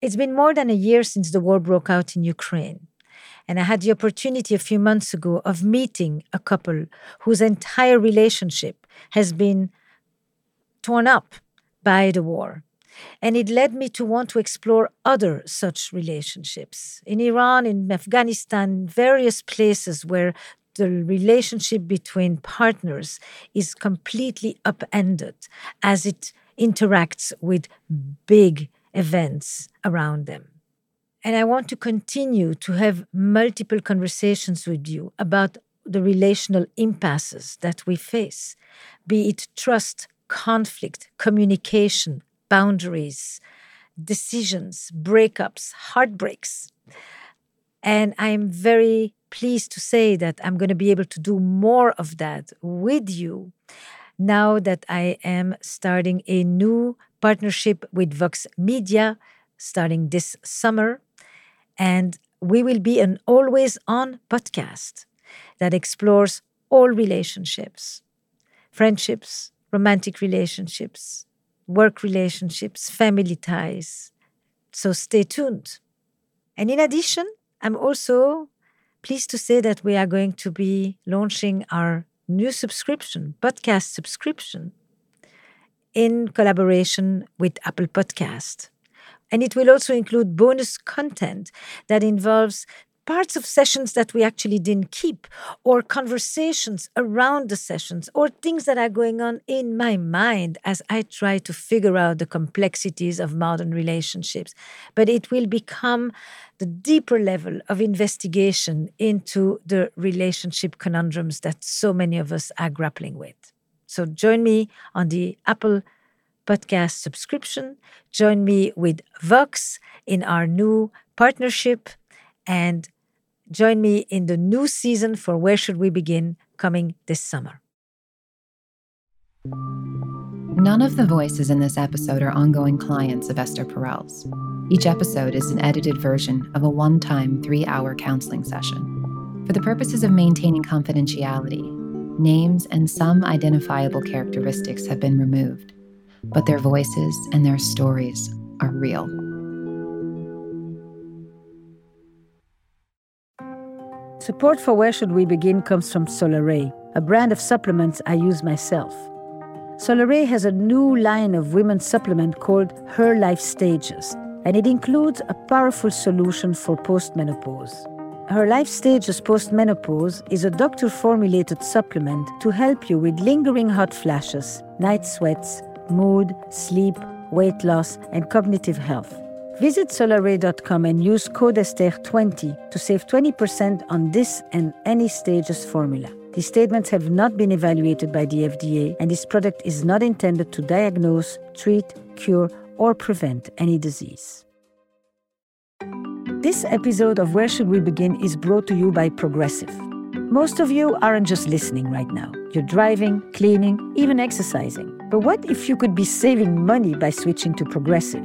It's been more than a year since the war broke out in Ukraine. And I had the opportunity a few months ago of meeting a couple whose entire relationship has been torn up by the war. And it led me to want to explore other such relationships in Iran, in Afghanistan, various places where the relationship between partners is completely upended as it interacts with big events around them. And I want to continue to have multiple conversations with you about the relational impasses that we face, be it trust, conflict, communication, boundaries, decisions, breakups, heartbreaks. And I am very pleased to say that I'm going to be able to do more of that with you now that I am starting a new partnership with Vox Media starting this summer. And we will be an always on podcast that explores all relationships friendships, romantic relationships, work relationships, family ties. So stay tuned. And in addition, I'm also pleased to say that we are going to be launching our new subscription, podcast subscription, in collaboration with Apple Podcast. And it will also include bonus content that involves parts of sessions that we actually didn't keep, or conversations around the sessions, or things that are going on in my mind as I try to figure out the complexities of modern relationships. But it will become the deeper level of investigation into the relationship conundrums that so many of us are grappling with. So join me on the Apple podcast subscription. Join me with Vox in our new partnership and join me in the new season for Where Should We Begin coming this summer. None of the voices in this episode are ongoing clients of Esther Perel's. Each episode is an edited version of a one time three hour counseling session. For the purposes of maintaining confidentiality, names and some identifiable characteristics have been removed but their voices and their stories are real. Support for Where Should We Begin comes from Solaray, a brand of supplements I use myself. Solaray has a new line of women's supplement called Her Life Stages, and it includes a powerful solution for postmenopause. Her Life Stages Postmenopause is a doctor formulated supplement to help you with lingering hot flashes, night sweats, mood, sleep, weight loss, and cognitive health. Visit solaray.com and use code ESTER20 to save 20% on this and any stages formula. These statements have not been evaluated by the FDA, and this product is not intended to diagnose, treat, cure, or prevent any disease. This episode of Where Should We Begin is brought to you by Progressive. Most of you aren't just listening right now. You're driving, cleaning, even exercising. But what if you could be saving money by switching to Progressive?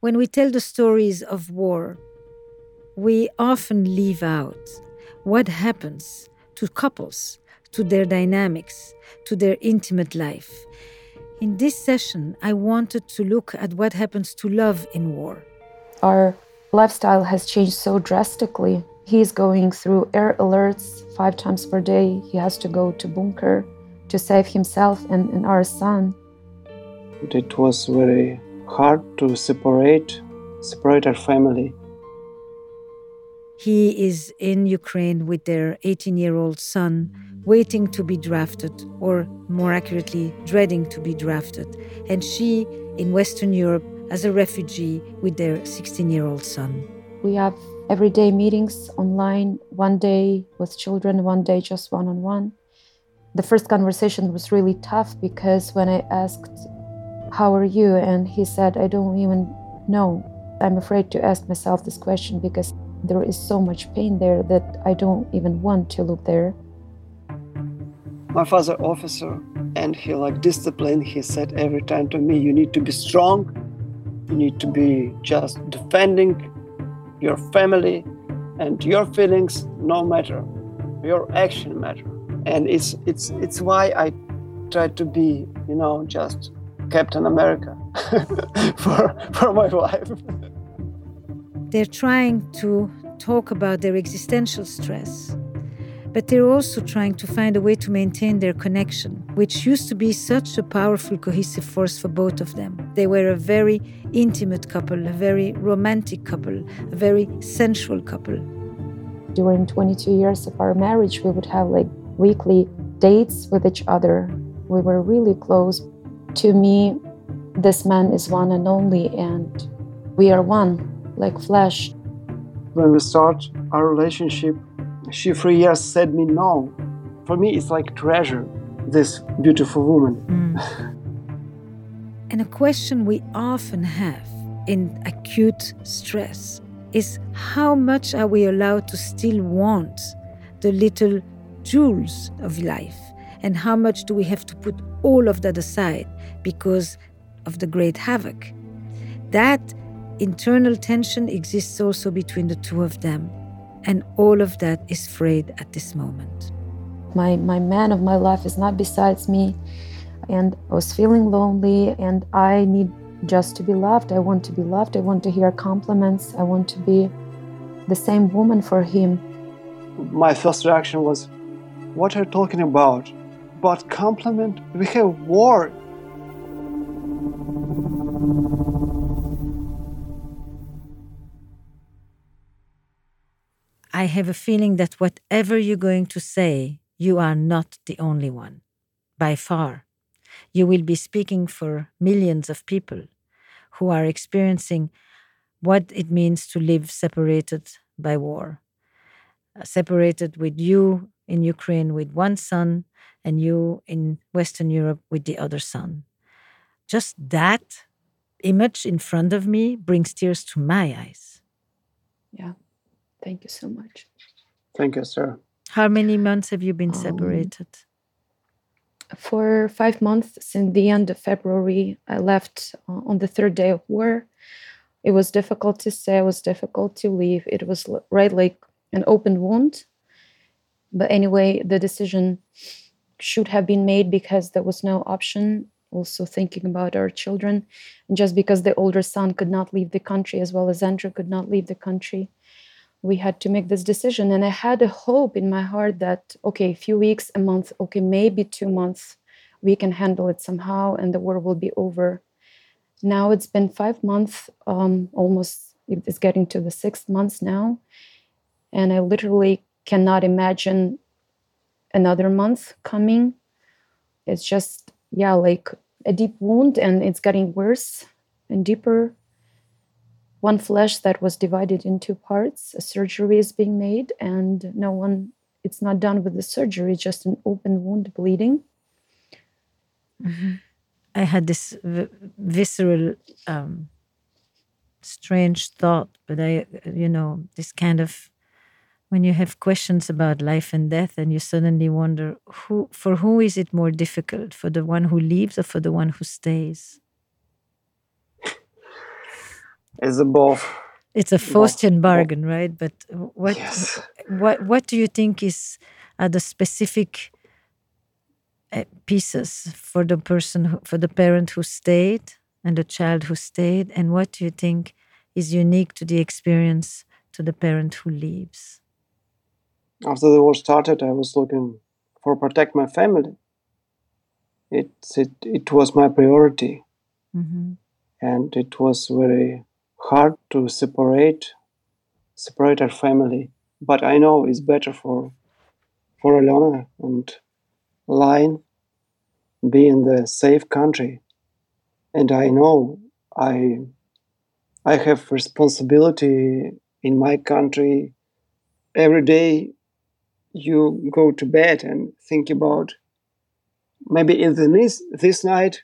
When we tell the stories of war, we often leave out what happens to couples, to their dynamics, to their intimate life. In this session, I wanted to look at what happens to love in war. Our lifestyle has changed so drastically. He's going through air alerts five times per day. He has to go to bunker to save himself and, and our son. It was very hard to separate separate our family he is in Ukraine with their 18 year old son, waiting to be drafted, or more accurately, dreading to be drafted, and she in Western Europe as a refugee with their 16 year old son. We have everyday meetings online, one day with children, one day just one on one. The first conversation was really tough because when I asked How are you? And he said, I don't even know. I'm afraid to ask myself this question because there is so much pain there that I don't even want to look there. My father officer and he like discipline he said every time to me you need to be strong you need to be just defending your family and your feelings no matter your action matter and it's it's it's why i try to be you know just captain america for for my wife they're trying to talk about their existential stress but they're also trying to find a way to maintain their connection, which used to be such a powerful, cohesive force for both of them. They were a very intimate couple, a very romantic couple, a very sensual couple. During 22 years of our marriage, we would have like weekly dates with each other. We were really close. To me, this man is one and only, and we are one, like flesh. When we start our relationship, she for years said me no. For me, it's like treasure, this beautiful woman. Mm. and a question we often have in acute stress is how much are we allowed to still want the little jewels of life? And how much do we have to put all of that aside because of the great havoc? That internal tension exists also between the two of them. And all of that is frayed at this moment. My, my man of my life is not besides me. And I was feeling lonely, and I need just to be loved. I want to be loved. I want to hear compliments. I want to be the same woman for him. My first reaction was, What are you talking about? But compliment? We have war. I have a feeling that whatever you're going to say, you are not the only one, by far. You will be speaking for millions of people who are experiencing what it means to live separated by war, separated with you in Ukraine with one son and you in Western Europe with the other son. Just that image in front of me brings tears to my eyes. Yeah. Thank you so much. Thank you, sir. How many months have you been um, separated? For five months since the end of February. I left uh, on the third day of war. It was difficult to stay, it was difficult to leave. It was right like an open wound. But anyway, the decision should have been made because there was no option. Also, thinking about our children. And just because the older son could not leave the country, as well as Andrew could not leave the country we had to make this decision and i had a hope in my heart that okay a few weeks a month okay maybe two months we can handle it somehow and the war will be over now it's been five months um, almost it's getting to the sixth months now and i literally cannot imagine another month coming it's just yeah like a deep wound and it's getting worse and deeper one flesh that was divided into parts. A surgery is being made, and no one, it's not done with the surgery, just an open wound bleeding. Mm-hmm. I had this v- visceral, um, strange thought, but I, you know, this kind of when you have questions about life and death and you suddenly wonder who for who is it more difficult for the one who leaves or for the one who stays is above. It's a Faustian bargain, right? But what yes. what what do you think is are the specific uh, pieces for the person who, for the parent who stayed and the child who stayed, and what do you think is unique to the experience to the parent who leaves? After the war started, I was looking for protect my family. It it it was my priority, mm-hmm. and it was very hard to separate separate our family. But I know it's better for for Alona and Line be in the safe country. And I know I I have responsibility in my country. Every day you go to bed and think about maybe in the this, this night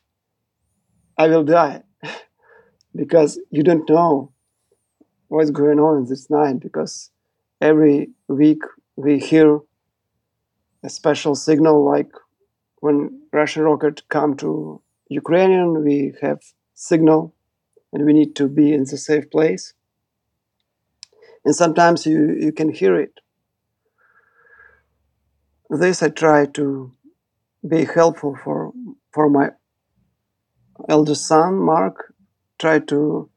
I will die because you don't know what's going on in this night because every week we hear a special signal like when Russian rocket come to Ukrainian, we have signal and we need to be in the safe place. And sometimes you, you can hear it. This I try to be helpful for for my eldest son, Mark. Try to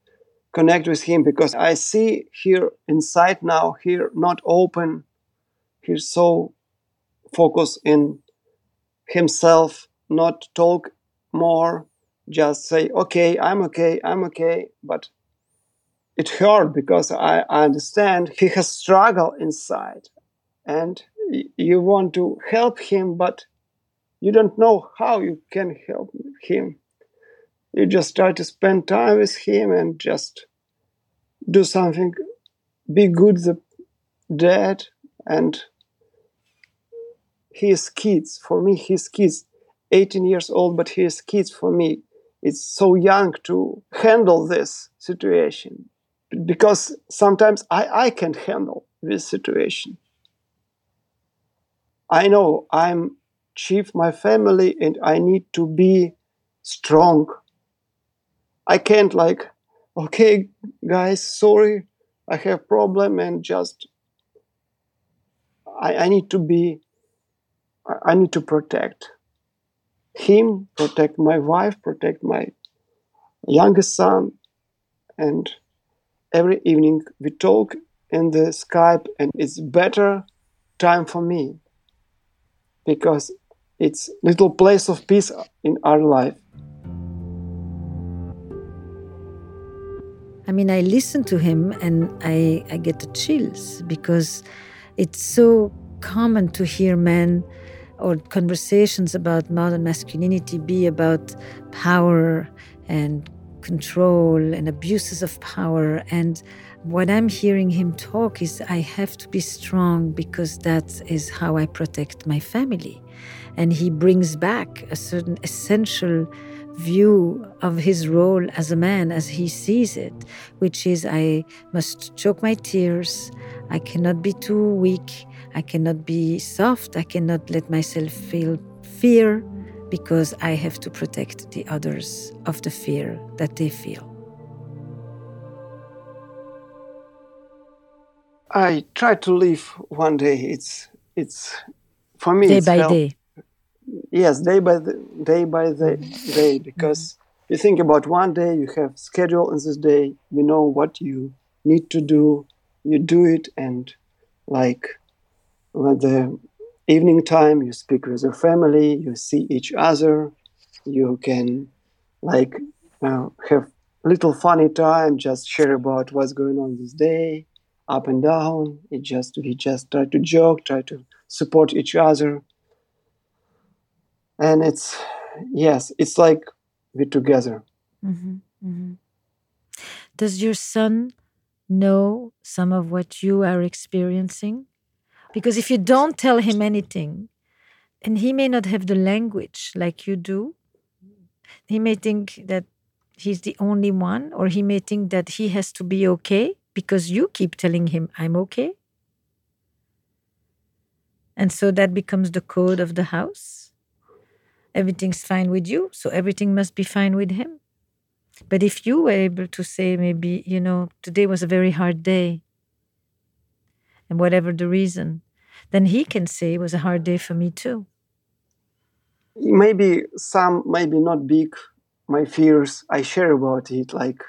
connect with him because I see here inside now, here not open, he's so focused in himself, not talk more, just say, okay, I'm okay, I'm okay. But it hurt because I, I understand he has struggle inside and you want to help him, but you don't know how you can help him. You just try to spend time with him and just do something, be good the dad, and his kids. For me, his kids, 18 years old, but his kids for me, it's so young to handle this situation because sometimes I, I can't handle this situation. I know I'm chief my family and I need to be strong. I can't like, okay, guys, sorry, I have problem and just I, I need to be I need to protect him, protect my wife, protect my youngest son, and every evening we talk in the Skype, and it's better time for me because it's little place of peace in our life. I mean, I listen to him and I, I get the chills because it's so common to hear men or conversations about modern masculinity be about power and control and abuses of power. And what I'm hearing him talk is I have to be strong because that is how I protect my family. And he brings back a certain essential view of his role as a man as he sees it, which is I must choke my tears, I cannot be too weak, I cannot be soft, I cannot let myself feel fear because I have to protect the others of the fear that they feel. I try to live one day. It's it's for me day by help. day. Yes, day by the, day by the day because mm-hmm. you think about one day you have schedule in this day. You know what you need to do. You do it, and like when the evening time you speak with your family, you see each other, you can like uh, have little funny time, just share about what's going on this day up and down. It just we just try to joke, try to support each other, and it's yes, it's like we're together. Mm-hmm, mm-hmm. Does your son know some of what you are experiencing? Because if you don't tell him anything, and he may not have the language like you do, he may think that he's the only one, or he may think that he has to be okay because you keep telling him, I'm okay. And so that becomes the code of the house. Everything's fine with you, so everything must be fine with him. But if you were able to say, maybe, you know, today was a very hard day, and whatever the reason, then he can say it was a hard day for me too. Maybe some, maybe not big, my fears, I share about it, like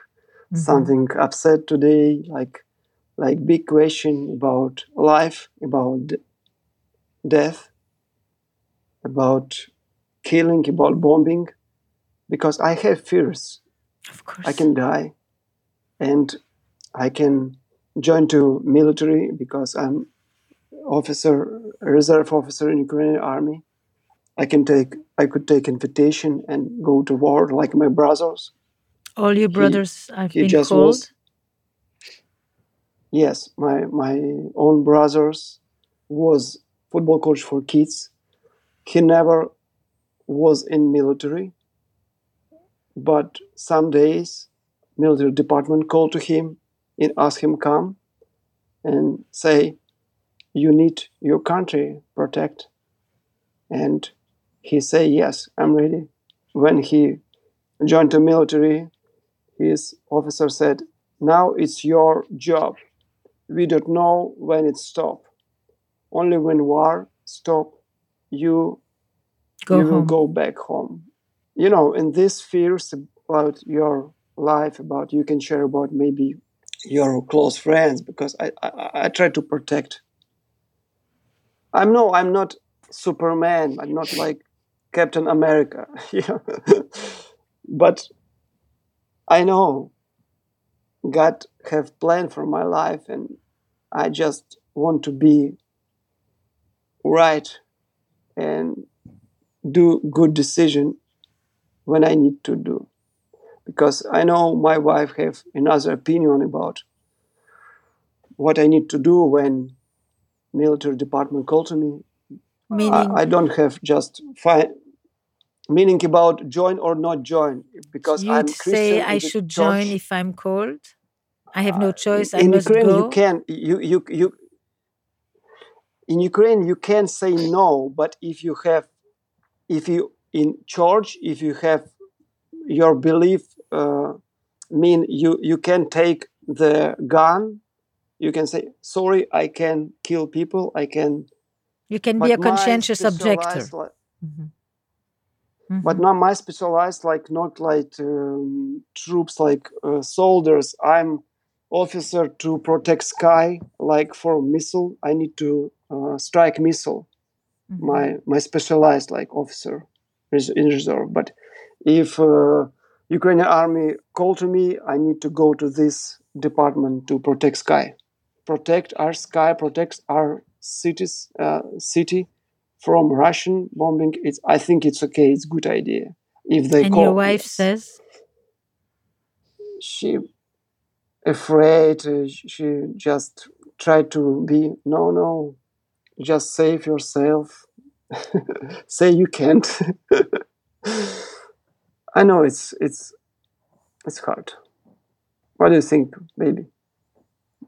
mm-hmm. something upset today, like like big question about life, about death, about killing, about bombing, because I have fears. Of course, I can die, and I can join to military because I'm officer, reserve officer in Ukrainian army. I can take, I could take invitation and go to war like my brothers. All your brothers he, have he been called? Was, yes, my my own brothers was football coach for kids. He never was in military. but some days military department called to him and ask him come and say you need your country protect and he say yes i'm ready when he joined the military his officer said now it's your job. We don't know when it stop. Only when war stop you Go you will go back home. You know and this fears about your life about you can share about maybe your close friends because i i, I try to protect. I'm no i'm not superman. I'm not like captain america but i know god have plan for my life and i just want to be right and do good decision when I need to do. Because I know my wife have another opinion about what I need to do when military department call to me. Meaning, I, I don't have just fine meaning about join or not join because you'd I'm say I should join if I'm called. I have no choice. I in Ukraine go. you can you you you in Ukraine you can say no, but if you have if you in church if you have your belief uh, mean you you can take the gun you can say sorry i can kill people i can You can but be a conscientious objector. specialized li- Mhm. but not my specialized like not like um, troops like uh, soldiers. I'm officer to protect sky like for missile. I need to uh, strike missile Mhm. my my specialized like officer in reserve. But if uh, ukrainian army call to me i need to go to this department to protect sky. Protect our sky protect our cities uh, city from russian bombing it's i think it's okay it's good idea. If they and call your wife yes. says, she afraid uh, she just tried to be no no just save yourself. Say you can't. I know it's it's it's hard. What do you think baby?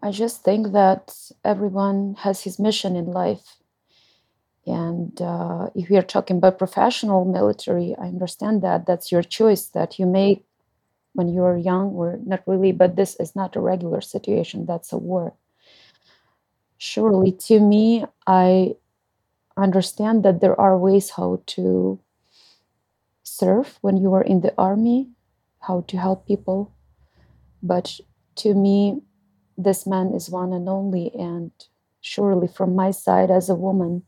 I just think that everyone has his mission in life. And uh, if we are talking about professional military, I understand that that's your choice that you make when you are young, or not really, but this is not a regular situation, that's a war. Surely, to me, I understand that there are ways how to serve when you are in the army, how to help people. But to me, this man is one and only. And surely, from my side as a woman,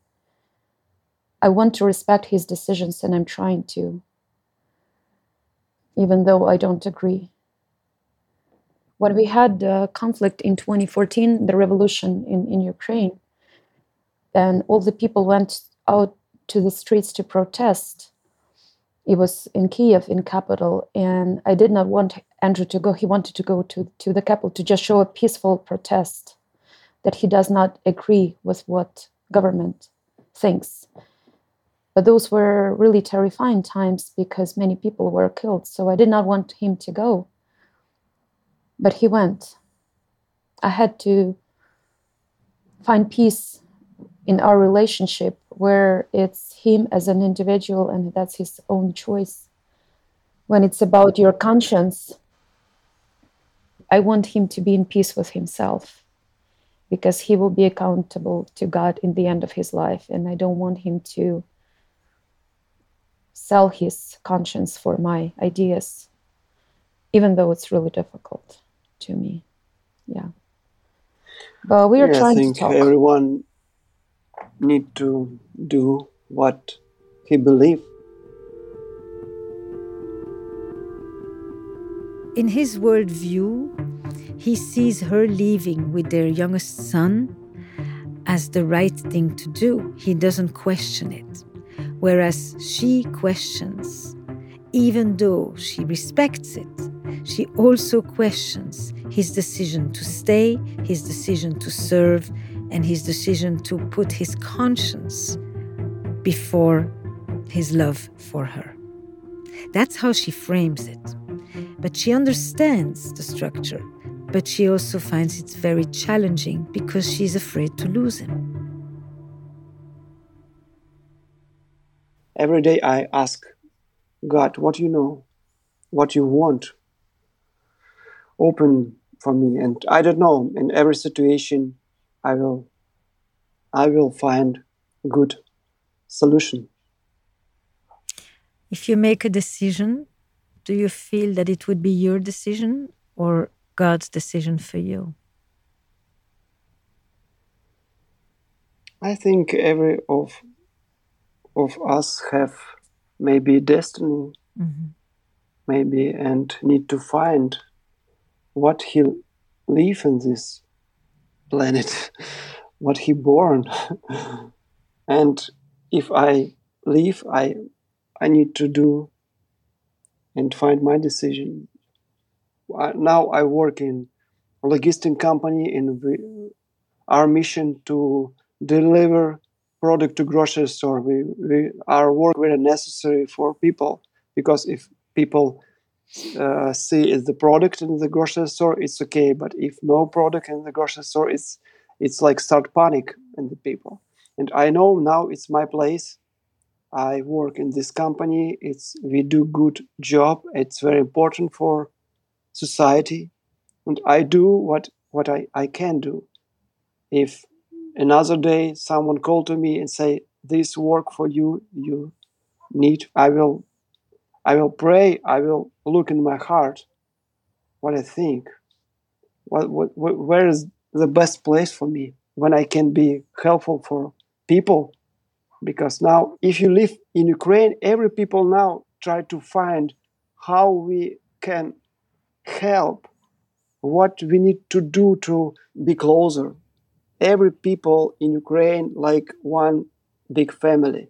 I want to respect his decisions and I'm trying to, even though I don't agree. When we had the conflict in 2014, the revolution in, in Ukraine, and all the people went out to the streets to protest. It was in Kiev, in capital, and I did not want Andrew to go. He wanted to go to, to the capital to just show a peaceful protest that he does not agree with what government thinks. But those were really terrifying times because many people were killed. So I did not want him to go. But he went. I had to find peace in our relationship where it's him as an individual and that's his own choice. When it's about your conscience, I want him to be in peace with himself because he will be accountable to God in the end of his life. And I don't want him to sell his conscience for my ideas, even though it's really difficult to me. Yeah. But we are Yeah, I trying to think talk. everyone need to do what he believe In his worldview, he sees her leaving with their youngest son as the right thing to do. He doesn't question it. Whereas she questions, even though she respects it, she also questions his decision to stay, his decision to serve, and his decision to put his conscience before his love for her. That's how she frames it. But she understands the structure, but she also finds it very challenging because she's afraid to lose him. Every day I ask God, what you know, what you want, open for me. And I don't know, in every situation, I will, I will find good solution. If you make a decision, do you feel that it would be your decision or God's decision for you? I think every of of us have maybe destiny, mm-hmm. maybe, and need to find what he live in this planet, what he born, and if I leave, I I need to do and find my decision. Now I work in a logistic company in our mission to deliver product to grocery store. We, we our work very necessary for people because if people uh, see the product in the grocery store, it's okay. But if no product in the grocery store, it's it's like start panic in the people. And I know now it's my place I work in this company. It's we do good job. It's very important for society, and I do what what I, I can do. If another day someone called to me and say this work for you you need, I will I will pray. I will look in my heart what I think. What, what, what where is the best place for me when I can be helpful for people because now if you live in ukraine every people now try to find how we can help what we need to do to be closer every people in ukraine like one big family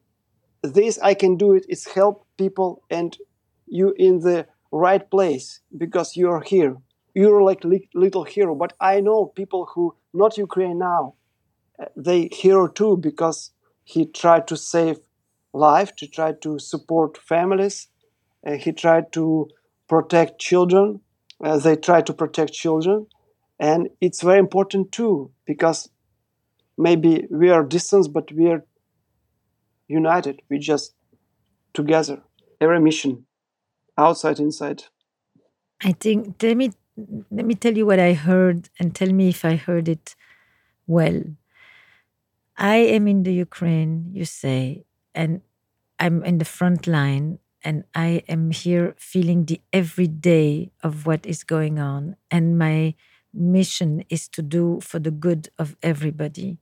this i can do it. it is help people and you in the right place because you're here you're like li- little hero but i know people who not ukraine now they hero too because he tried to save life, to try to support families. Uh, he tried to protect children. Uh, they try to protect children, and it's very important too because maybe we are distant, but we are united. We just together. Every mission, outside, inside. I think. Let me let me tell you what I heard, and tell me if I heard it well. I am in the Ukraine, you say, and I'm in the front line, and I am here feeling the everyday of what is going on. And my mission is to do for the good of everybody.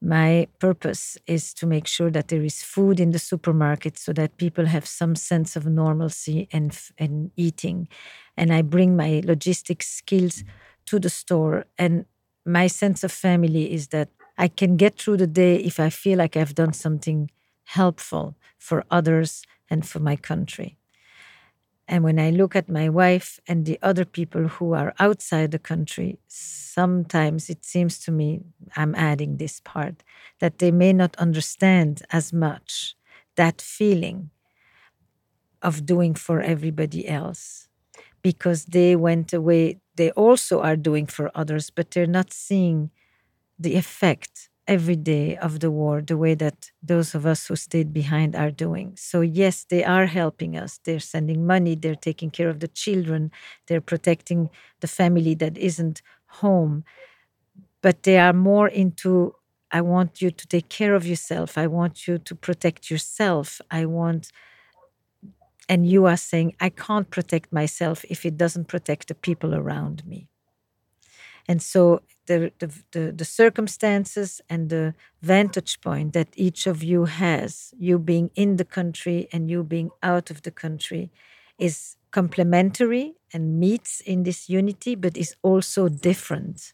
My purpose is to make sure that there is food in the supermarket so that people have some sense of normalcy and, and eating. And I bring my logistics skills to the store. And my sense of family is that I can get through the day if I feel like I've done something helpful for others and for my country. And when I look at my wife and the other people who are outside the country, sometimes it seems to me, I'm adding this part, that they may not understand as much that feeling of doing for everybody else because they went away. They also are doing for others, but they're not seeing the effect every day of the war the way that those of us who stayed behind are doing. So, yes, they are helping us. They're sending money, they're taking care of the children, they're protecting the family that isn't home. But they are more into I want you to take care of yourself. I want you to protect yourself. I want, and you are saying, I can't protect myself if it doesn't protect the people around me. And so the, the, the, the, circumstances and the vantage point that each of you has, you being in the country and you being out of the country, is complementary and meets in this unity, but is also different.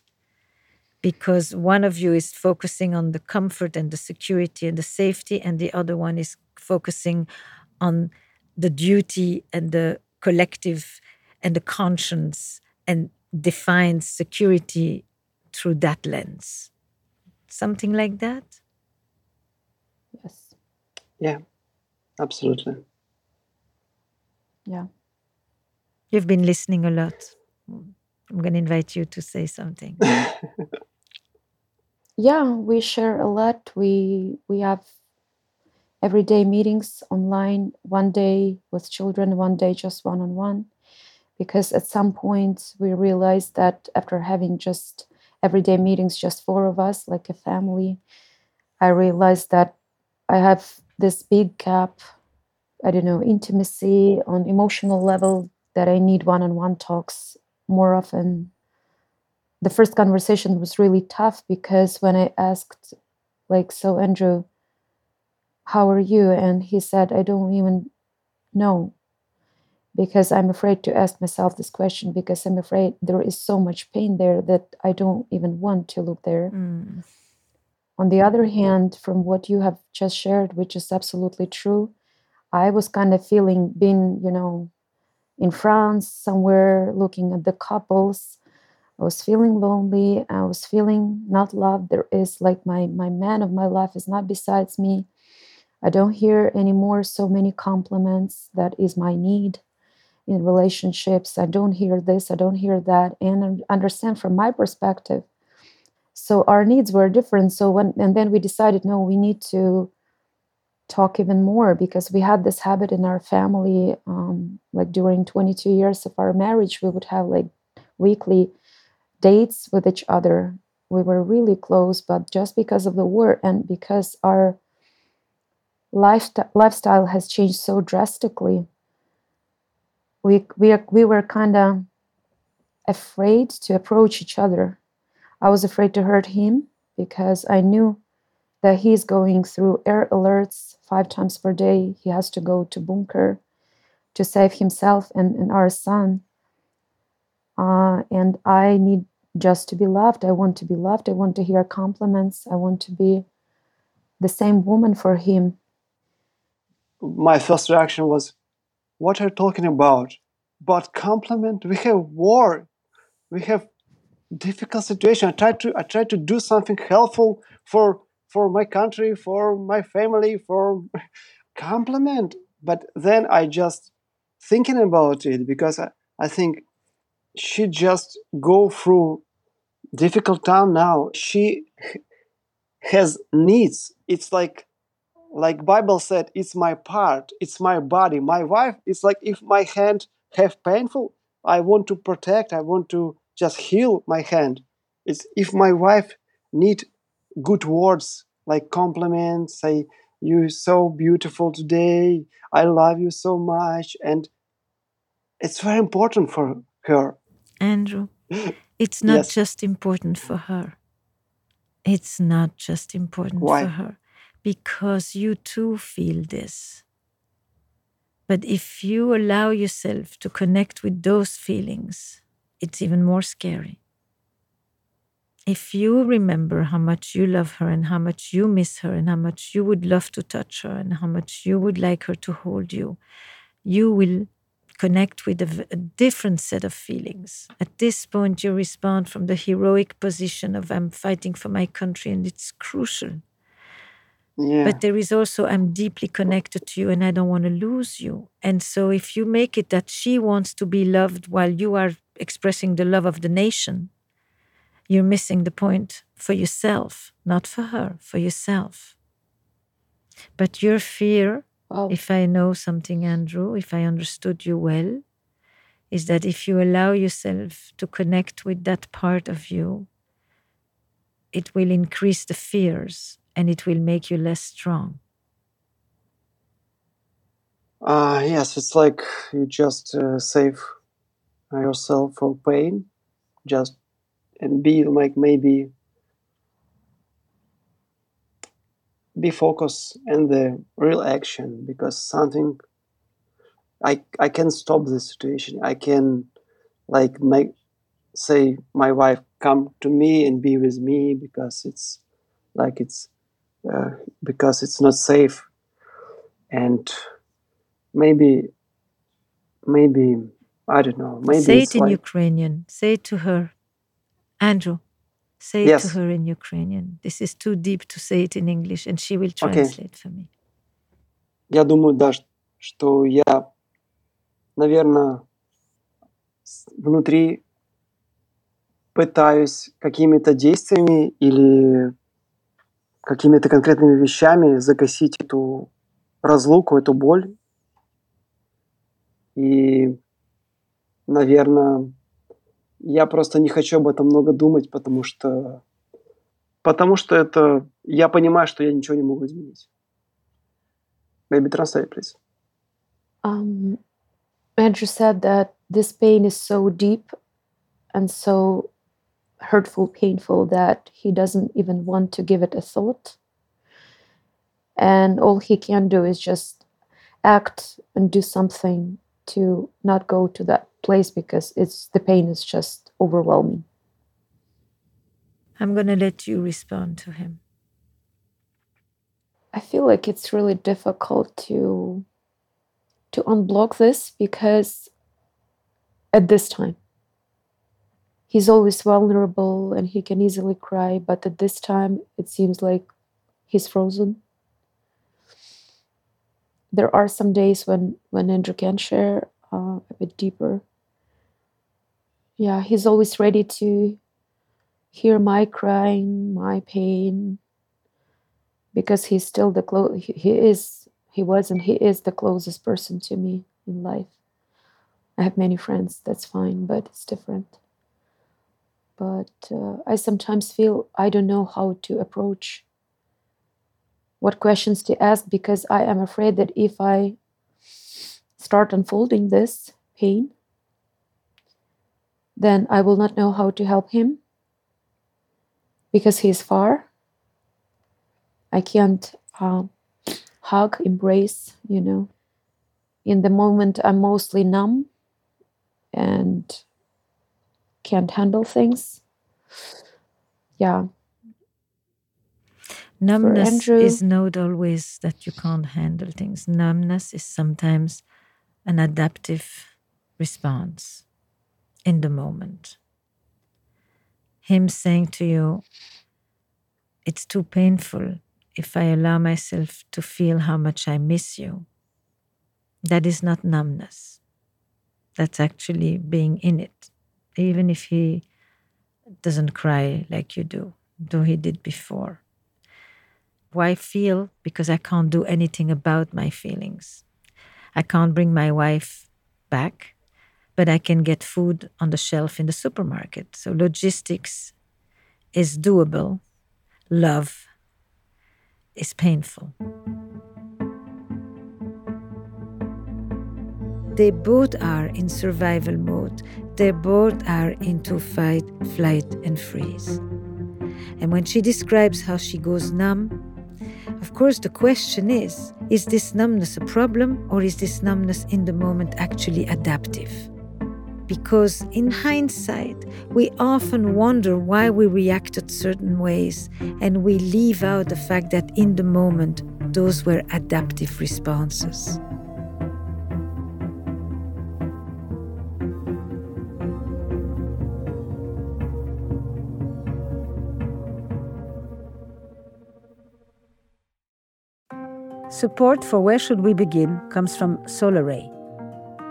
Because one of you is focusing on the comfort and the security and the safety, and the other one is focusing on the duty and the collective and the conscience and defines security through that lens. Something like that? Yes. Yeah, absolutely. Yeah. You've been listening a lot. I'm going to invite you to say something. yeah, we share a lot. We we have everyday meetings online, one day with children, one day just one on one. Because at some point we realized that after having just everyday meetings, just four of us, like a family, I realized that I have this big gap, I don't know, intimacy on emotional level that I need one on one talks more often. The first conversation was really tough because when I asked, like, so Andrew, how are you? And he said, I don't even know because I'm afraid to ask myself this question because I'm afraid there is so much pain there that I don't even want to look there. Mm. On the other hand, from what you have just shared, which is absolutely true, I was kind of feeling being, you know, in France somewhere looking at the couples. I was feeling lonely. I was feeling not loved. There is like my my man of my life is not besides me. I don't hear anymore so many compliments. That is my need in relationships. I don't hear this, I don't hear that, and understand from my perspective. So our needs were different. So when and then we decided, no, we need to talk even more because we had this habit in our family. Um, like during 22 years of our marriage, we would have like weekly dates with each other. We were really close, but just because of the war and because our lifestyle has changed so drastically. We, we, we were kind of afraid to approach each other. I was afraid to hurt him because I knew that he's going through air alerts five times per day. He has to go to bunker to save himself and, and our son. Uh, and I need just to be loved. I want to be loved. I want to hear compliments. I want to be the same woman for him my first reaction was, "What are you talking about? But compliment? We have war. We have difficult situation. I try to I try to do something helpful for for my country, for my family, for compliment. But then I just thinking about it because I, I think she just go through difficult time now. She has needs. It's like like bible said it's my part it's my body my wife. It's like if my hand have painful i want to protect i want to just heal my hand. It's if my wife need good words like compliments say you're so beautiful today i love you so much and it's very important for her. Andrew it's not yes. just important for her. It's not just important Why? for her because you too feel this. But if you allow yourself to connect with those feelings, it's even more scary. If you remember how much you love her and how much you miss her and how much you would love to touch her and how much you would like her to hold you, you will connect with a, a, different set of feelings. At this point, you respond from the heroic position of I'm fighting for my country and it's crucial. Yeah. But there is also, I'm deeply connected to you and I don't want to lose you. And so, if you make it that she wants to be loved while you are expressing the love of the nation, you're missing the point for yourself, not for her, for yourself. But your fear, if I know something, Andrew, if I understood you well, is that if you allow yourself to connect with that part of you, it will increase the fears and it will make you less strong. Uh, yes, it's like you just uh, save yourself from pain, just and be like maybe be focused in the real action because something I I can stop the situation. I can like make say my wife come to me and be with me because it's like it's uh, because it's not safe and maybe maybe i don't know maybe say it in like, ukrainian say it to her andrew say yes. it to her in ukrainian this is too deep to say it in english and she will translate okay. for me я думаю да что я наверное, внутри пытаюсь какими-то действиями или какими-то конкретными вещами загасить эту разлуку, эту боль. И, наверное, я просто не хочу об этом много думать, потому что потому что это я понимаю, что я ничего не могу изменить. Maybe translate, please. Um, Andrew said that this pain is so deep and so hurtful, painful that he doesn't even want to give it a thought. And all he can do is just act and do something to not go to that place because it's the pain is just overwhelming. I'm going to let you respond to him. I feel like it's really difficult to to unblock this because at this time he's always vulnerable and he can easily cry but at this time it seems like he's frozen. There are some days when when andrew can share uh, a bit deeper. Yeah he's always ready to hear my crying my pain because he's still the close he is he was and he is the closest person to me in life. I have many friends that's fine but it's different but uh, i sometimes feel i don't know how to approach what questions to ask because i am afraid that if i start unfolding this pain then i will not know how to help him because he is far I can't uh, hug, embrace, you know. In the moment, I'm mostly numb and can't handle things. Yeah. Numbness is not always that you can't handle things. Numbness is sometimes an adaptive response in the moment. Him saying to you, it's too painful if I allow myself to feel how much I miss you, that is not numbness. That's actually being in it. Even if he doesn't cry like you do, though he did before. Why feel? Because I can't do anything about my feelings. I can't bring my wife back, but I can get food on the shelf in the supermarket. So logistics is doable. Love is painful. They both are in survival mode. They both are into fight, flight, and freeze. And when she describes how she goes numb, of course, the question is is this numbness a problem or is this numbness in the moment actually adaptive? because in hindsight, we often wonder why we reacted certain ways and we leave out the fact that in the moment, those were adaptive responses. Support for Where Should We Begin comes from Solaray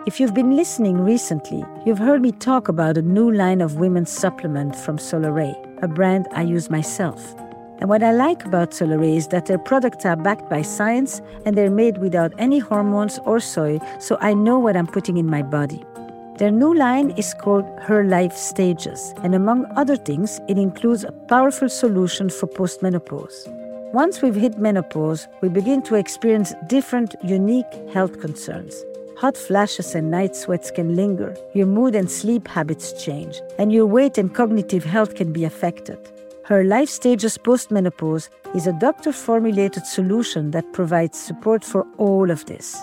if you've been listening recently, you've heard me talk about a new line of women's supplement from Solaray, a brand I use myself. And what I like about Solaray is that their products are backed by science and they're made without any hormones or soy, so I know what I'm putting in my body. Their new line is called Her Life Stages, and among other things, it includes a powerful solution for postmenopause. Once we've hit menopause, we begin to experience different, unique health concerns. Hot flashes and night sweats can linger, your mood and sleep habits change, and your weight and cognitive health can be affected. Her Life Stages Postmenopause is a doctor formulated solution that provides support for all of this.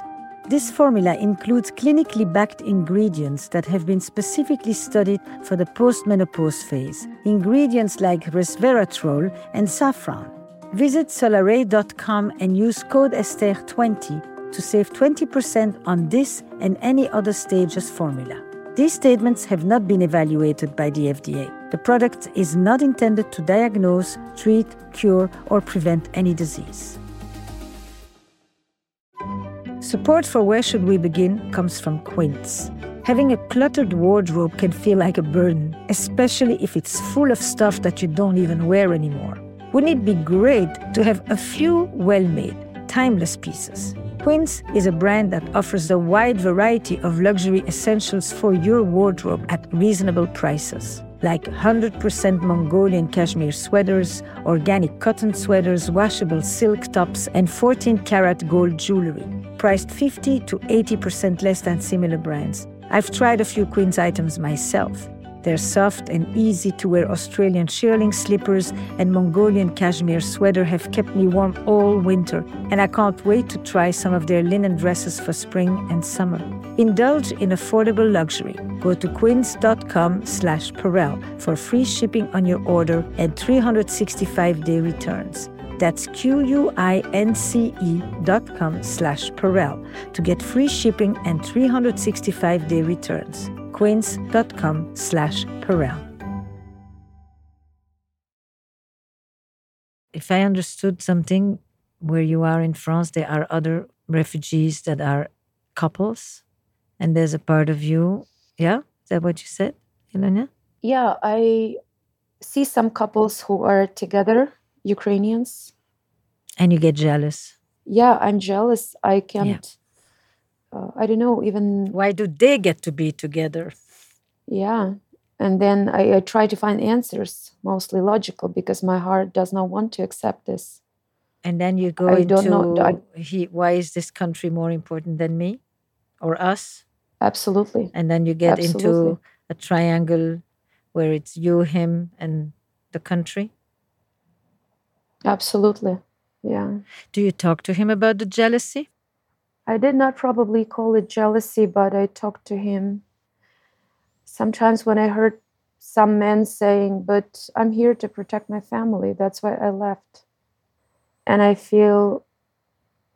This formula includes clinically backed ingredients that have been specifically studied for the postmenopause phase, ingredients like resveratrol and saffron. Visit solaray.com and use code Esther20 to save 20% on this and any other stages formula. These statements have not been evaluated by the FDA. The product is not intended to diagnose, treat, cure, or prevent any disease. Support for Where Should We Begin comes from Quince. Having a cluttered wardrobe can feel like a burden, especially if it's full of stuff that you don't even wear anymore. Wouldn't it be great to have a few well made, timeless pieces? Quince is a brand that offers a wide variety of luxury essentials for your wardrobe at reasonable prices like 100% Mongolian cashmere sweaters, organic cotton sweaters, washable silk tops, and 14 karat gold jewelry, priced 50 to 80% less than similar brands. I've tried a few Quince items myself. Their soft and easy to wear Australian shearling slippers and Mongolian cashmere sweater have kept me warm all winter, and I can't wait to try some of their linen dresses for spring and summer. Indulge in affordable luxury. Go to quince.com slash Perel for free shipping on your order and 365-day returns. That's Q-U-I-N-C-E dot com slash Perel to get free shipping and 365-day returns. quince.com slash Perel. If I understood something, where you are in France, there are other refugees that are couples and there's a part of you yeah is that what you said Ilona? yeah i see some couples who are together ukrainians and you get jealous yeah i'm jealous i can't yeah. Uh, i don't know even why do they get to be together yeah and then I, I try to find answers mostly logical because my heart does not want to accept this and then you go I into don't know, I, he, why is this country more important than me or us Absolutely. And then you get Absolutely. into a triangle where it's you, him, and the country. Absolutely. Yeah. Do you talk to him about the jealousy? I did not probably call it jealousy, but I talked to him sometimes when I heard some men saying, But I'm here to protect my family. That's why I left. And I feel,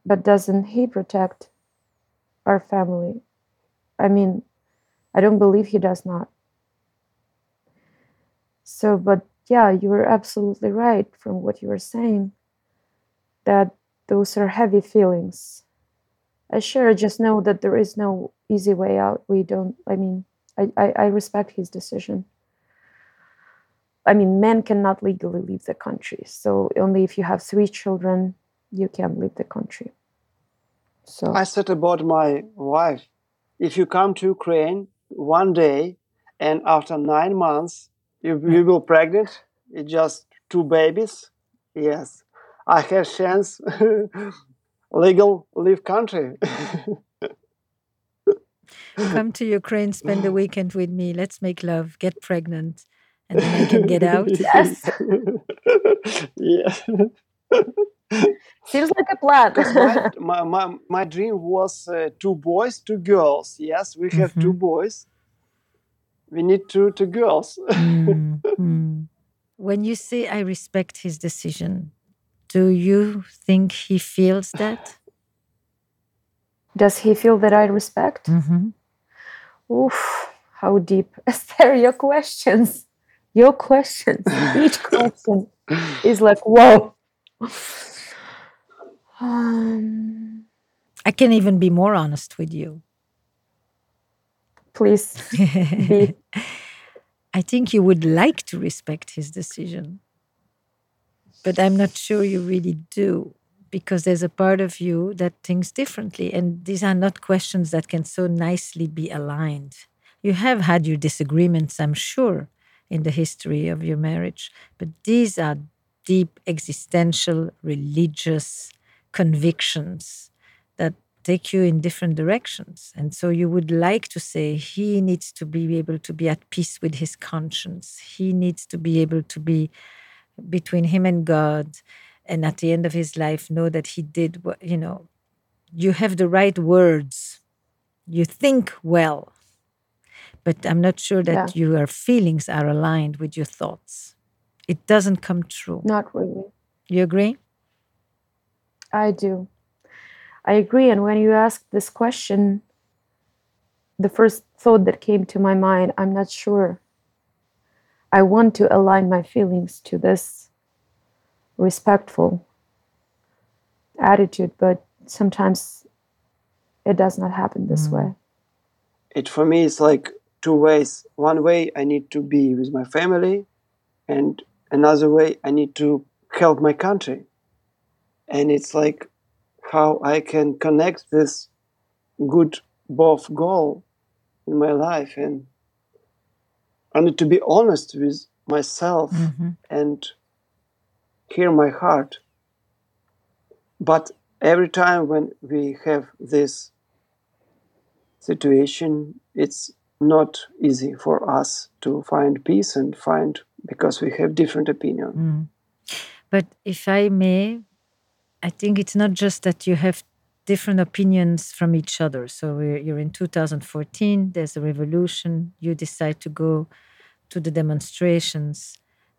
But doesn't he protect our family? I mean, I don't believe he does not. So, but yeah, you were absolutely right from what you were saying that those are heavy feelings. I sure just know that there is no easy way out. We don't, I mean, I, I, I respect his decision. I mean, men cannot legally leave the country. So only if you have three children, you can leave the country. So I said about my wife, if you come to Ukraine one day and after nine months you, you will pregnant, it's just two babies, yes, I have chance legal leave country. come to Ukraine, spend the weekend with me. Let's make love, get pregnant, and then I can get out. Yes. yeah. Seems like a plan. my, my, my, my, dream was uh, two boys, two girls. Yes, we have mm-hmm. two boys. We need two, two girls. mm-hmm. When you say I respect his decision, do you think he feels that? Does he feel that I respect? Mm-hmm. Oof, how deep. Esther, your questions. Your questions. Each question is like, whoa. Um, I can even be more honest with you. Please be. I think you would like to respect his decision, but I'm not sure you really do because there's a part of you that thinks differently. And these are not questions that can so nicely be aligned. You have had your disagreements, I'm sure, in the history of your marriage, but these are deep existential, religious, convictions that take you in different directions. And so you would like to say he needs to be able to be at peace with his conscience. He needs to be able to be between him and God. And at the end of his life, know that he did what, you know, you have the right words. You think well. But I'm not sure that yeah. your feelings are aligned with your thoughts. It doesn't come true. Not really. You agree? I do. I agree. And when you ask this question, the first thought that came to my mind I'm not sure. I want to align my feelings to this respectful attitude, but sometimes it does not happen this mm. way. It for me is like two ways. One way I need to be with my family, and another way I need to help my country. And it's like how I can connect this good both goal in my life and I need to be honest with myself mm-hmm. and hear my heart. But every time when we have this situation, it's not easy for us to find peace and find because we have different opinion. Mm. But if I may, I think it's not just that you have different opinions from each other. So you're in 2014, there's a revolution, you decide to go to the demonstrations,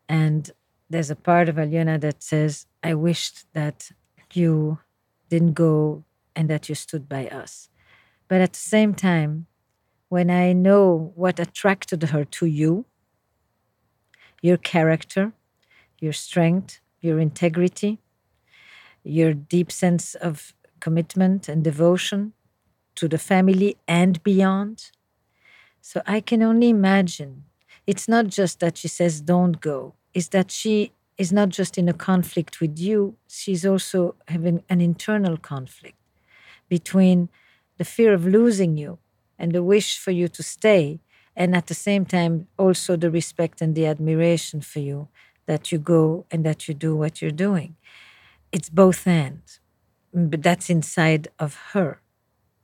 and there's a part of Alyona that says, I wished that you didn't go and that you stood by us. But at the same time, when I know what attracted her to you, your character, your strength, your integrity, your deep sense of commitment and devotion to the family and beyond. So I can only imagine. It's not just that she says, don't go, it's that she is not just in a conflict with you, she's also having an internal conflict between the fear of losing you and the wish for you to stay, and at the same time, also the respect and the admiration for you that you go and that you do what you're doing. It's both ends but that's inside of her.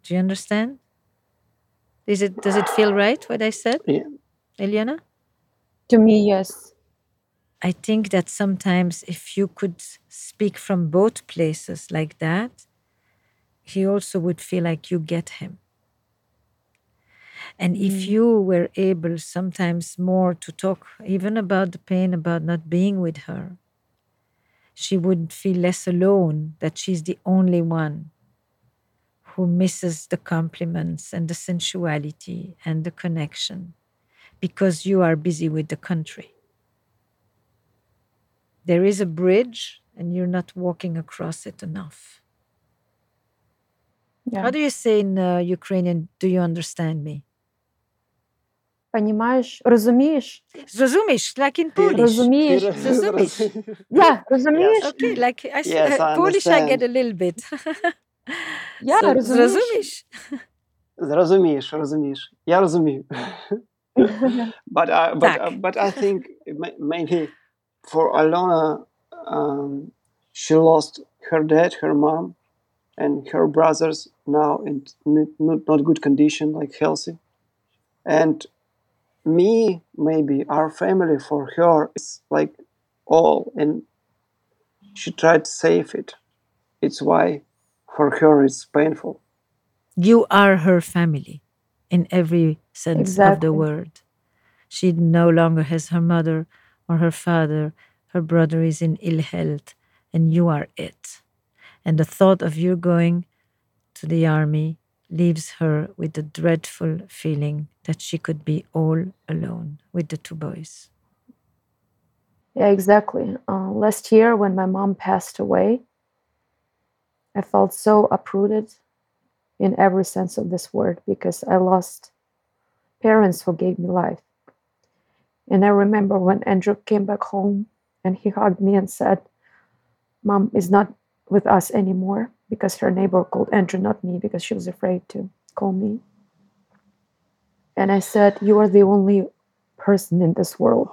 Do you understand? Is it does it feel right what I said? Yeah. Eliana? To me, yes. I think that sometimes if you could speak from both places like that, he also would feel like you get him. And if mm. you were able sometimes more to talk even about the pain about not being with her, she would feel less alone, that she's the only one who misses the compliments and the sensuality and the connection because you are busy with the country. There is a bridge and you're not walking across it enough. Yeah. How do you say in uh, Ukrainian, do you understand me? Понимаєш? Розумієш? Зрозумієш, like in Polish. Розумієш? Розумієш. Yeah, розумієш? Okay, like I, yes, I Polish I get a little bit. Yeah, so, розумієш? Зрозумієш, розумієш. Я розумію. but I, but, uh, but I think maybe for Alona, um, she lost her dad, her mom, and her brothers now in not, not good condition, like healthy. And me, maybe our family for her is like all, and she tried to save it. It's why for her it's painful. You are her family in every sense exactly. of the word. She no longer has her mother or her father. Her brother is in ill health, and you are it. And the thought of you going to the army leaves her with the dreadful feeling that she could be all alone with the two boys. Yeah, exactly. Uh, last year, when my mom passed away, I felt so uprooted in every sense of this word because I lost parents who gave me life. And I remember when Andrew came back home and he hugged me and said, Mom is not with us anymore because her neighbor called Andrew, not me, because she was afraid to call me. And I said, You are the only person in this world.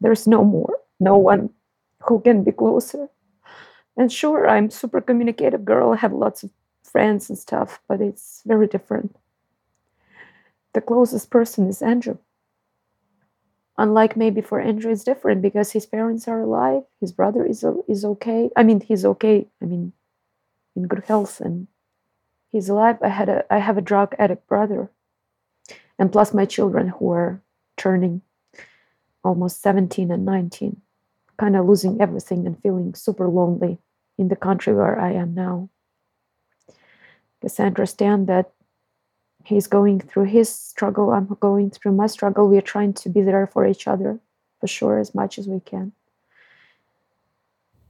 There's no more, no one who can be closer. And sure, I'm super communicative girl, I have lots of friends and stuff, but it's very different. The closest person is Andrew. Unlike maybe for Andrew, it's different because his parents are alive, his brother is is okay. I mean, he's okay. I mean, in good health, and he's alive. I had a I have a drug addict brother, and plus my children who are turning almost 17 and 19, kind of losing everything and feeling super lonely in the country where I am now. Because I understand that he's going through his struggle i'm going through my struggle we're trying to be there for each other for sure as much as we can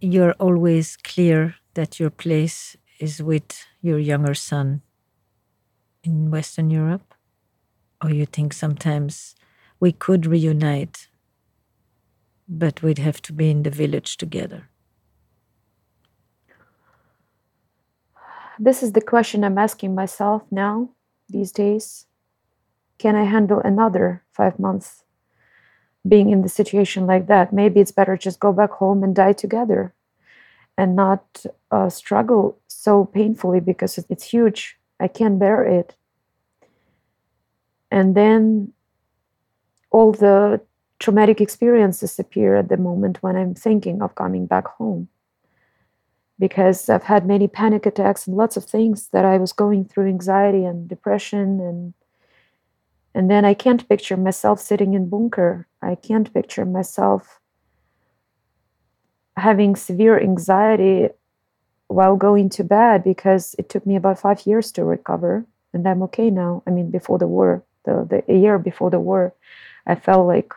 you're always clear that your place is with your younger son in Western Europe? Or you think sometimes we could reunite, but we'd have to be in the village together? This is the question I'm asking myself now, these days. Can I handle another five months being in the situation like that? Maybe it's better just go back home and die together and not uh, struggle so painfully because it's huge. I can't bear it. And then all the traumatic experiences appear at the moment when I'm thinking of coming back home. Because I've had many panic attacks and lots of things that I was going through anxiety and depression and and then I can't picture myself sitting in bunker. I can't picture myself having severe anxiety while going to bed because it took me about five years to recover and i'm okay now i mean before the war the, the a year before the war i felt like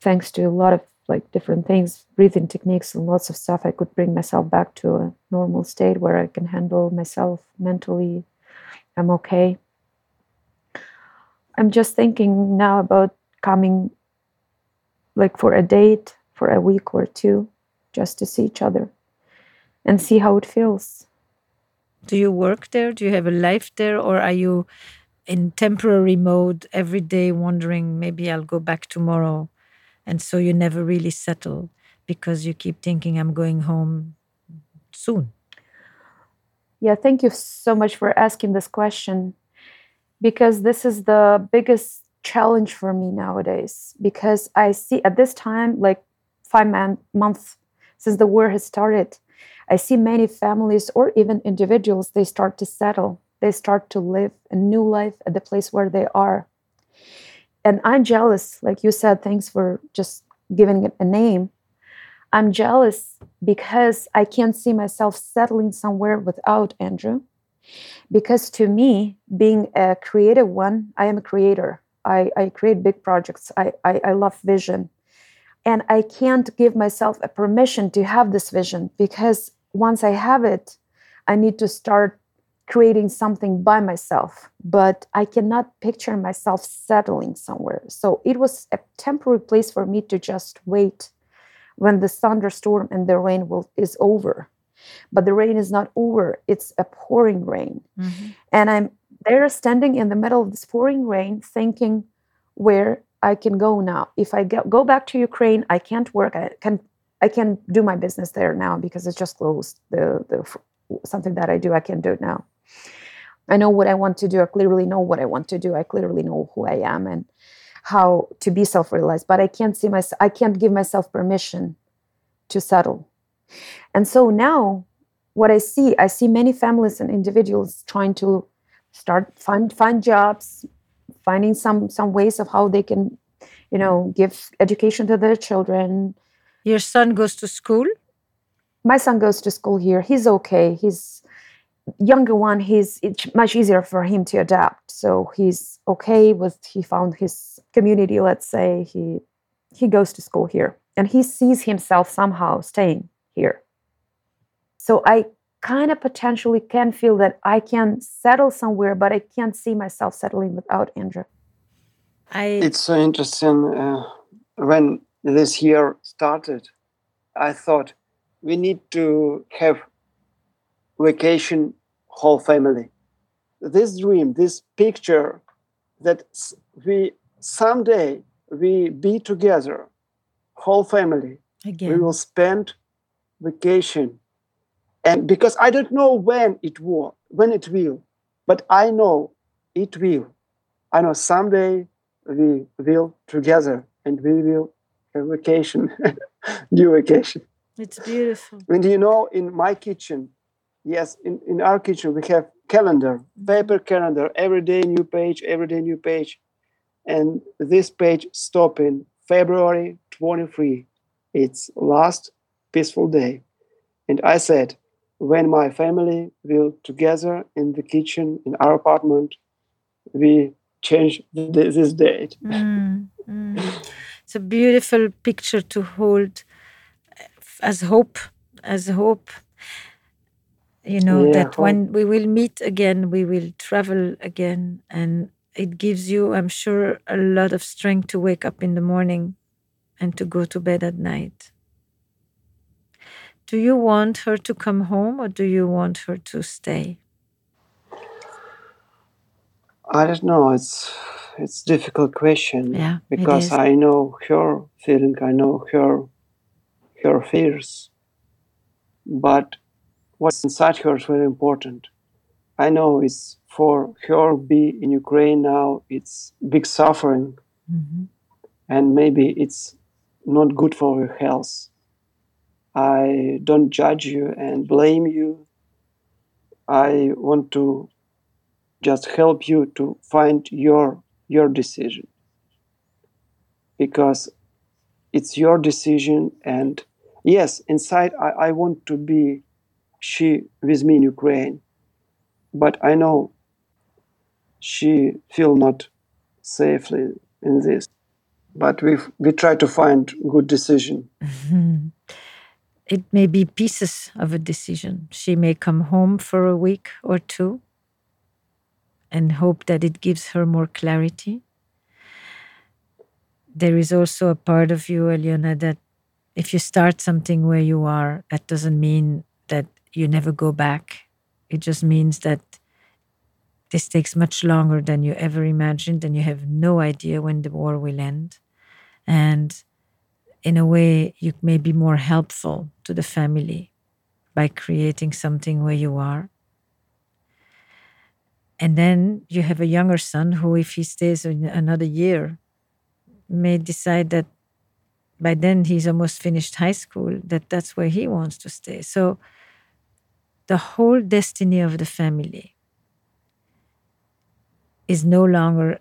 thanks to a lot of like different things breathing techniques and lots of stuff i could bring myself back to a normal state where i can handle myself mentally i'm okay i'm just thinking now about coming like for a date for a week or two just to see each other and see how it feels. Do you work there? Do you have a life there? Or are you in temporary mode every day wondering maybe I'll go back tomorrow? And so you never really settle because you keep thinking I'm going home soon. Yeah, thank you so much for asking this question because this is the biggest challenge for me nowadays because I see at this time like 5 man- months since the war has started. I see many families or even individuals, they start to settle. They start to live a new life at the place where they are. And I'm jealous, like you said, thanks for just giving it a name. I'm jealous because I can't see myself settling somewhere without Andrew. Because to me, being a creative one, I am a creator. I, I create big projects. I, I, I love vision. And I can't give myself a permission to have this vision because once I have it, I need to start creating something by myself. But I cannot picture myself settling somewhere. So it was a temporary place for me to just wait when the thunderstorm and the rain will, is over. But the rain is not over, it's a pouring rain. Mm-hmm. And I'm there standing in the middle of this pouring rain thinking, where I can go now. If I go back to Ukraine, I can't work. I can I can do my business there now because it's just closed. The the something that I do, I can't do it now. I know what I want to do. I clearly know what I want to do. I clearly know who I am and how to be self-realized. But I can't see myself. I can't give myself permission to settle. And so now, what I see, I see many families and individuals trying to start find find jobs, finding some some ways of how they can you know give education to their children your son goes to school my son goes to school here he's okay he's younger one he's it's much easier for him to adapt so he's okay with he found his community let's say he he goes to school here and he sees himself somehow staying here so i kind of potentially can feel that I can settle somewhere, but I can't see myself settling without Andrew. I... It's so interesting. Uh, when this year started, I thought we need to have vacation whole family. This dream, this picture that we someday we be together, whole family. Again. We will spend vacation and because i don't know when it will when it will but i know it will i know someday we will together and we will have vacation new vacation it's beautiful and you know in my kitchen yes in, in our kitchen we have calendar paper calendar every day new page every day new page. And this page stop in february 23 it's last peaceful day. And i said when my family will together in the kitchen in our apartment we change this date. Mm, mm. it's a beautiful picture to hold as hope as hope you know yeah, that when we will meet again we will travel again and it gives you i'm sure a lot of strength to wake up in the morning and to go to bed at night. Do you want her to come home or do you want her to stay? I don't know it's it's a difficult question yeah, because i know her feeling i know her her fears. But what's inside her is very important. I know it's for her be in Ukraine now, it's big suffering, mm-hmm. and maybe it's not good for her health. I don't judge you and blame you. I want to just help you to find your your decision because it's your decision and yes inside I, I want to be she with me in Ukraine, but I know she feel not safely in this. But we we try to find good decision. Mm-hmm. It may be pieces of a decision. She may come home for a week or two and hope that it gives her more clarity. There is also a part of you, Eliona, that if you start something where you are, that doesn't mean that you never go back. It just means that this takes much longer than you ever imagined, and you have no idea when the war will end. And in a way, you may be more helpful to the family by creating something where you are. And then you have a younger son who, if he stays another year, may decide that by then he's almost finished high school, that that's where he wants to stay. So the whole destiny of the family is no longer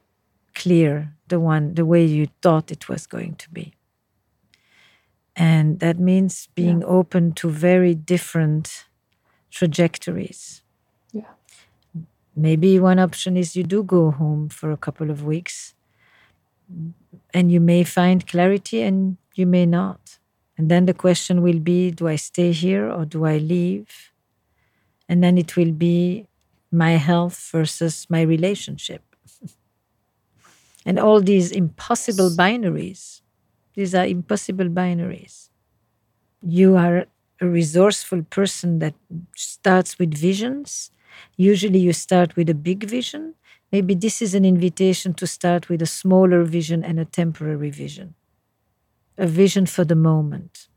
clear the one the way you thought it was going to be. And that means being yeah. open to very different trajectories. Yeah. Maybe one option is you do go home for a couple of weeks and you may find clarity and you may not. And then the question will be do i stay here or do i leave and then it will be my health versus my relationship. and all these impossible binaries, these are impossible binaries. You are a resourceful person that starts with visions. Usually, you start with a big vision. Maybe this is an invitation to start with a smaller vision and a temporary vision. A vision for the moment,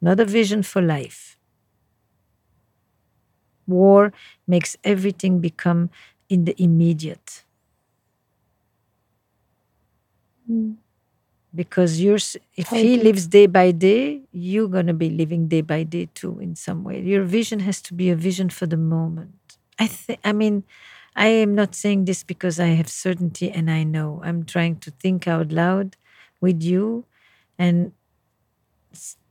not a vision for life. War makes everything become in the immediate. Mm. Because you're, if he lives day by day, you're going to be living day by day too, in some way. Your vision has to be a vision for the moment. I think, I mean, I am not saying this because I have certainty and I know. I'm trying to think out loud with you and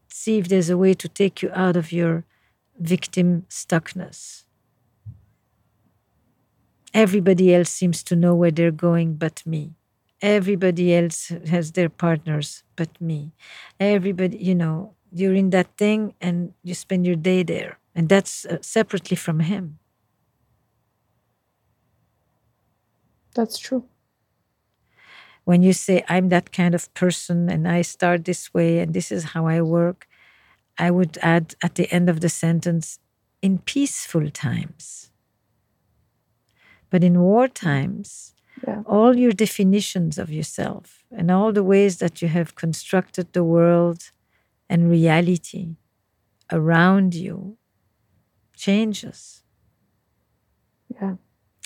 see if there's a way to take you out of your victim stuckness. Everybody else seems to know where they're going but me. Everybody else has their partners but me. Everybody, you know, you're in that thing and you spend your day there. And that's uh, separately from him. That's true. When you say, I'm that kind of person and I start this way and this is how I work, I would add at the end of the sentence, in peaceful times. But in war times, yeah. all your definitions of yourself and all the ways that you have constructed the world and reality around you changes. Yeah.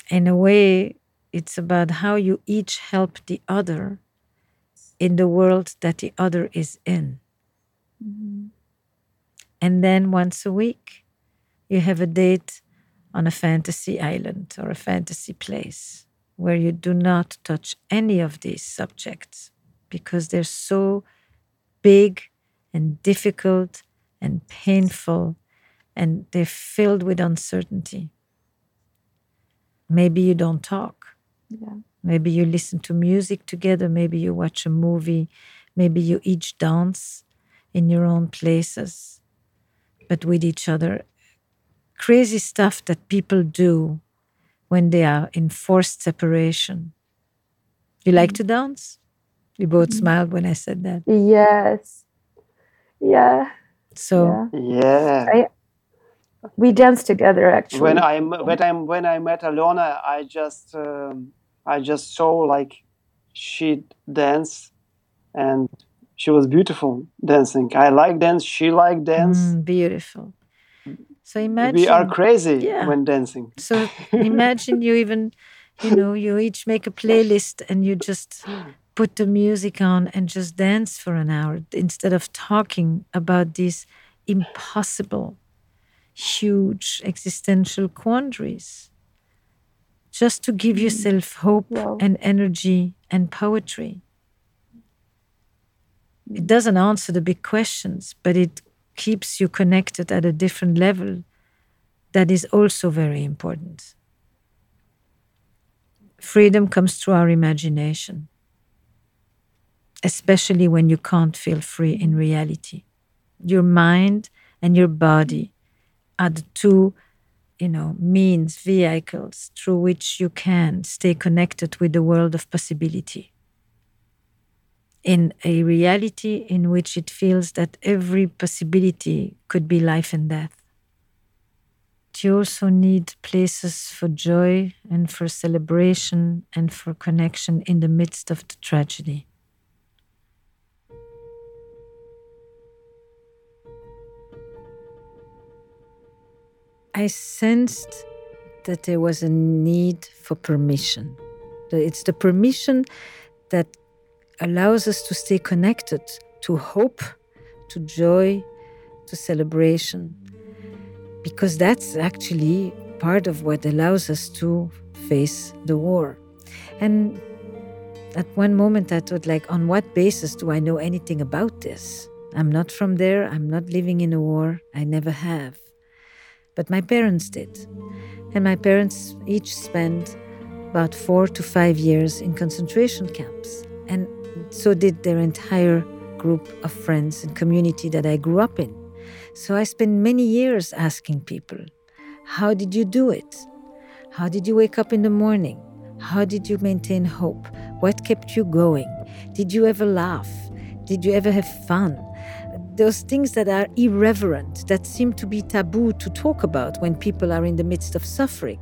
In a way, it's about how you each help the other in the world that the other is in. Mm-hmm. And then once a week, you have a date on a fantasy island or a fantasy place where you do not touch any of these subjects because they're so big and difficult and painful and they're filled with uncertainty. Maybe you don't talk. Yeah. Maybe you listen to music together. Maybe you watch a movie. Maybe you each dance in your own places but with each other, crazy stuff that people do when they are in forced separation. You like to dance? We both mm-hmm. smiled when I said that. Yes. Yeah. So yeah. I, we danced together actually. When I when I when I met Alona, I just um, I just saw like she dance, and she was beautiful dancing. I like dance. She like dance. Mm, beautiful. So imagine we are crazy yeah. when dancing. So imagine you even, you know, you each make a playlist and you just put the music on and just dance for an hour instead of talking about these impossible huge existential quandaries just to give mm. yourself hope wow. and energy and poetry. It doesn't answer the big questions, but it keeps you connected at a different level that is also very important. Freedom comes through our imagination, especially when you can't feel free in reality. Your mind and your body are the two you know means vehicles through which you can stay connected with the world of possibility in a reality in which it feels that every possibility could be life and death you also need places for joy and for celebration and for connection in the midst of the tragedy I sensed that there was a need for permission. It's the permission that allows us to stay connected to hope, to joy, to celebration, because that's actually part of what allows us to face the war. And at one moment, I thought, like, on what basis do I know anything about this? I'm not from there. I'm not living in a war. I never have but my parents did. And my parents each spent about four to five years in concentration camps. And so did their entire group of friends and community that I grew up in. So I spent many years asking people, How did you do it? How did you wake up in the morning? How did you maintain hope? What kept you going? Did you ever laugh? Did you ever have fun? those things that are irreverent, that seem to be taboo to talk about when people are in the midst of suffering.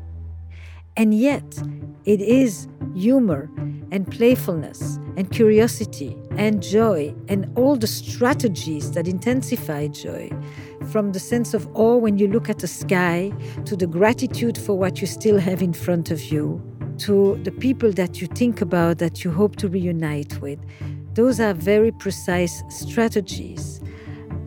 And yet, it is humor and playfulness and curiosity and joy and all the strategies that intensify joy from the sense of awe when you look at the sky to the gratitude for what you still have in front of you to the people that you think about that you hope to reunite with. Those are very precise strategies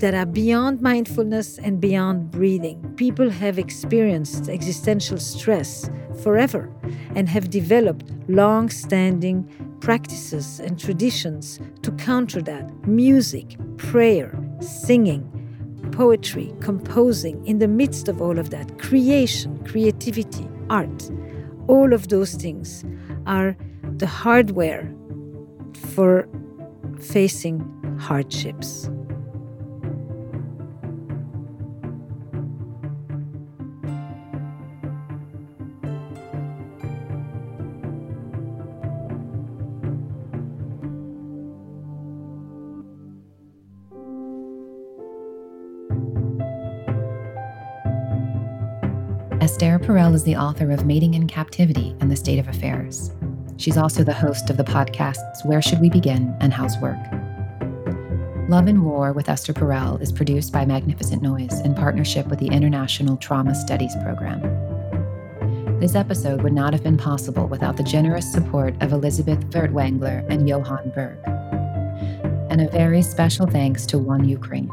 that are beyond mindfulness and beyond breathing. People have experienced existential stress forever and have developed long standing practices and traditions to counter that music, prayer, singing, poetry, composing, in the midst of all of that, creation, creativity, art. All of those things are the hardware for facing hardships. Esther Perel is the author of Mating in Captivity and the State of Affairs. She's also the host of the podcasts Where Should We Begin and How's Work. Love and War with Esther Perel is produced by Magnificent Noise in partnership with the International Trauma Studies Program. This episode would not have been possible without the generous support of Elizabeth Furtwängler and Johan Berg. And a very special thanks to One Ukraine.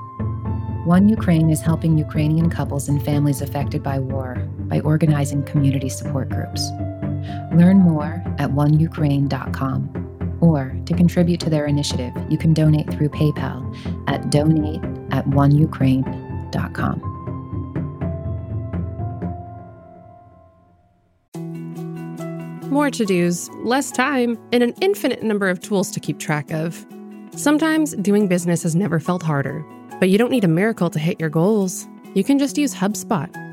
One Ukraine is helping Ukrainian couples and families affected by war by organizing community support groups. Learn more at oneukraine.com. Or to contribute to their initiative, you can donate through PayPal at donate at oneukraine.com. More to dos, less time, and an infinite number of tools to keep track of. Sometimes doing business has never felt harder, but you don't need a miracle to hit your goals. You can just use HubSpot